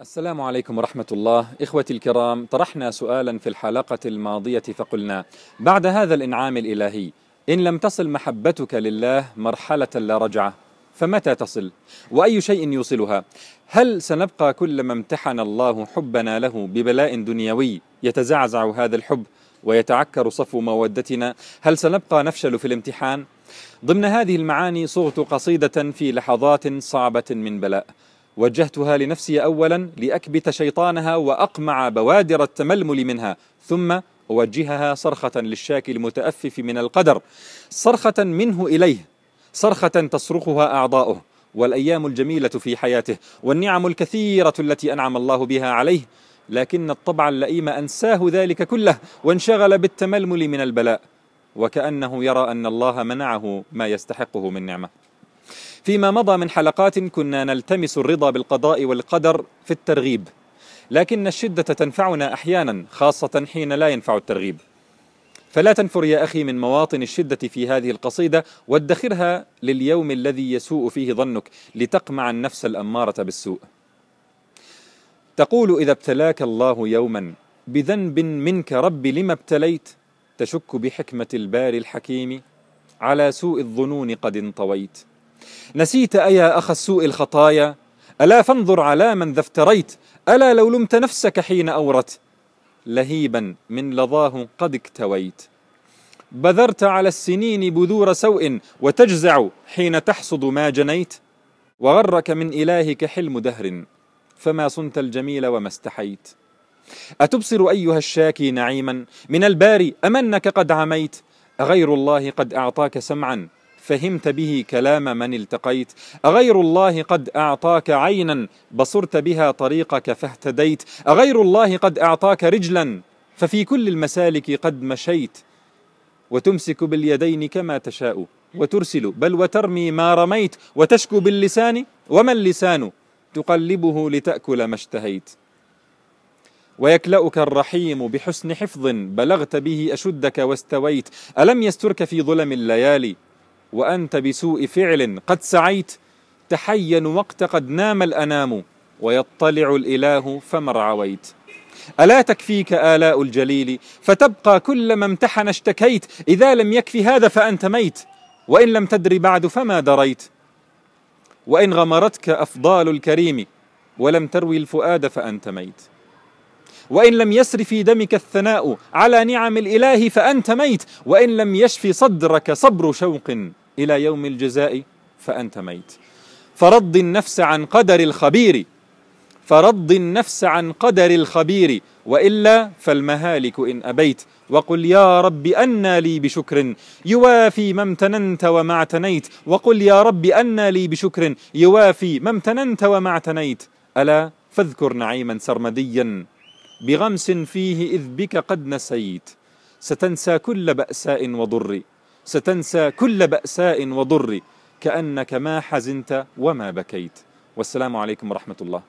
السلام عليكم ورحمة الله. إخوتي الكرام طرحنا سؤالا في الحلقة الماضية فقلنا بعد هذا الإنعام الإلهي إن لم تصل محبتك لله مرحلة لا رجعة فمتى تصل؟ وأي شيء يوصلها؟ هل سنبقى كلما امتحن الله حبنا له ببلاء دنيوي يتزعزع هذا الحب ويتعكر صفو مودتنا؟ هل سنبقى نفشل في الامتحان؟ ضمن هذه المعاني صغت قصيدة في لحظات صعبة من بلاء. وجهتها لنفسي اولا لأكبت شيطانها وأقمع بوادر التململ منها ثم أوجهها صرخة للشاكي المتأفف من القدر صرخة منه إليه صرخة تصرخها أعضاؤه والأيام الجميلة في حياته والنعم الكثيرة التي أنعم الله بها عليه لكن الطبع اللئيم أنساه ذلك كله وانشغل بالتململ من البلاء وكأنه يرى أن الله منعه ما يستحقه من نعمة. فيما مضى من حلقات كنا نلتمس الرضا بالقضاء والقدر في الترغيب لكن الشدة تنفعنا أحيانا خاصة حين لا ينفع الترغيب. فلا تنفر يا أخي من مواطن الشدة في هذه القصيدة وادخرها لليوم الذي يسوء فيه ظنك لتقمع النفس الأمارة بالسوء. تقول إذا ابتلاك الله يوما بذنب منك رب لما ابتليت؟ تشك بحكمة الباري الحكيم على سوء الظنون قد انطويت. نسيت أيا أخ السوء الخطايا؟ ألا فانظر على من ذا افتريت؟ ألا لو لمت نفسك حين أورت؟ لهيبا من لظاه قد اكتويت. بذرت على السنين بذور سوء وتجزع حين تحصد ما جنيت. وغرك من إلهك حلم دهر فما صنت الجميل وما استحيت. أتبصر أيها الشاكي نعيما؟ من الباري أمنك قد عميت. أغير الله قد أعطاك سمعا فهمت به كلام من التقيت. أغير الله قد أعطاك عينا بصرت بها طريقك فاهتديت. أغير الله قد أعطاك رجلا ففي كل المسالك قد مشيت. وتمسك باليدين كما تشاء وترسل بل وترمي ما رميت. وتشكو باللسان وما اللسان؟ تقلبه لتأكل ما اشتهيت. ويكلأك الرحيم بحسن حفظ بلغت به أشدك واستويت. ألم يسترك في ظلم الليالي؟ وأنت بسوء فعل قد سعيت تحين وقت قد نام الأنام ويطلع الإله فمر عويت ألا تكفيك آلاء الجليل؟ فتبقى كلما امتحن اشتكيت. إذا لم يكفي هذا فأنت ميت وإن لم تدري بعد فما دريت. وإن غمرتك أفضال الكريم ولم تروي الفؤاد فأنت ميت. وإن لم يسر في دمك الثناء على نعم الإله فأنت ميت. وإن لم يشفي صدرك صبر شوق. إلى يوم الجزاء فأنت ميت. فرض النفس عن قدر الخبير. فرض النفس عن قدر الخبير. وإلا فالمهالك إن أبيت. وقل يا رب أنى لي بشكر. يوافي ما امتننت وما اعتنيت. وقل يا رب أنى لي بشكر. يوافي ما امتننت وما اعتنيت. ألا فاذكر نعيما سرمديا. بغمس فيه إذ بك قد نسيت. ستنسى كل بأساء وضر. ستنسى كل بأساء وضر كأنك ما حزنت وما بكيت. والسلام عليكم ورحمة الله.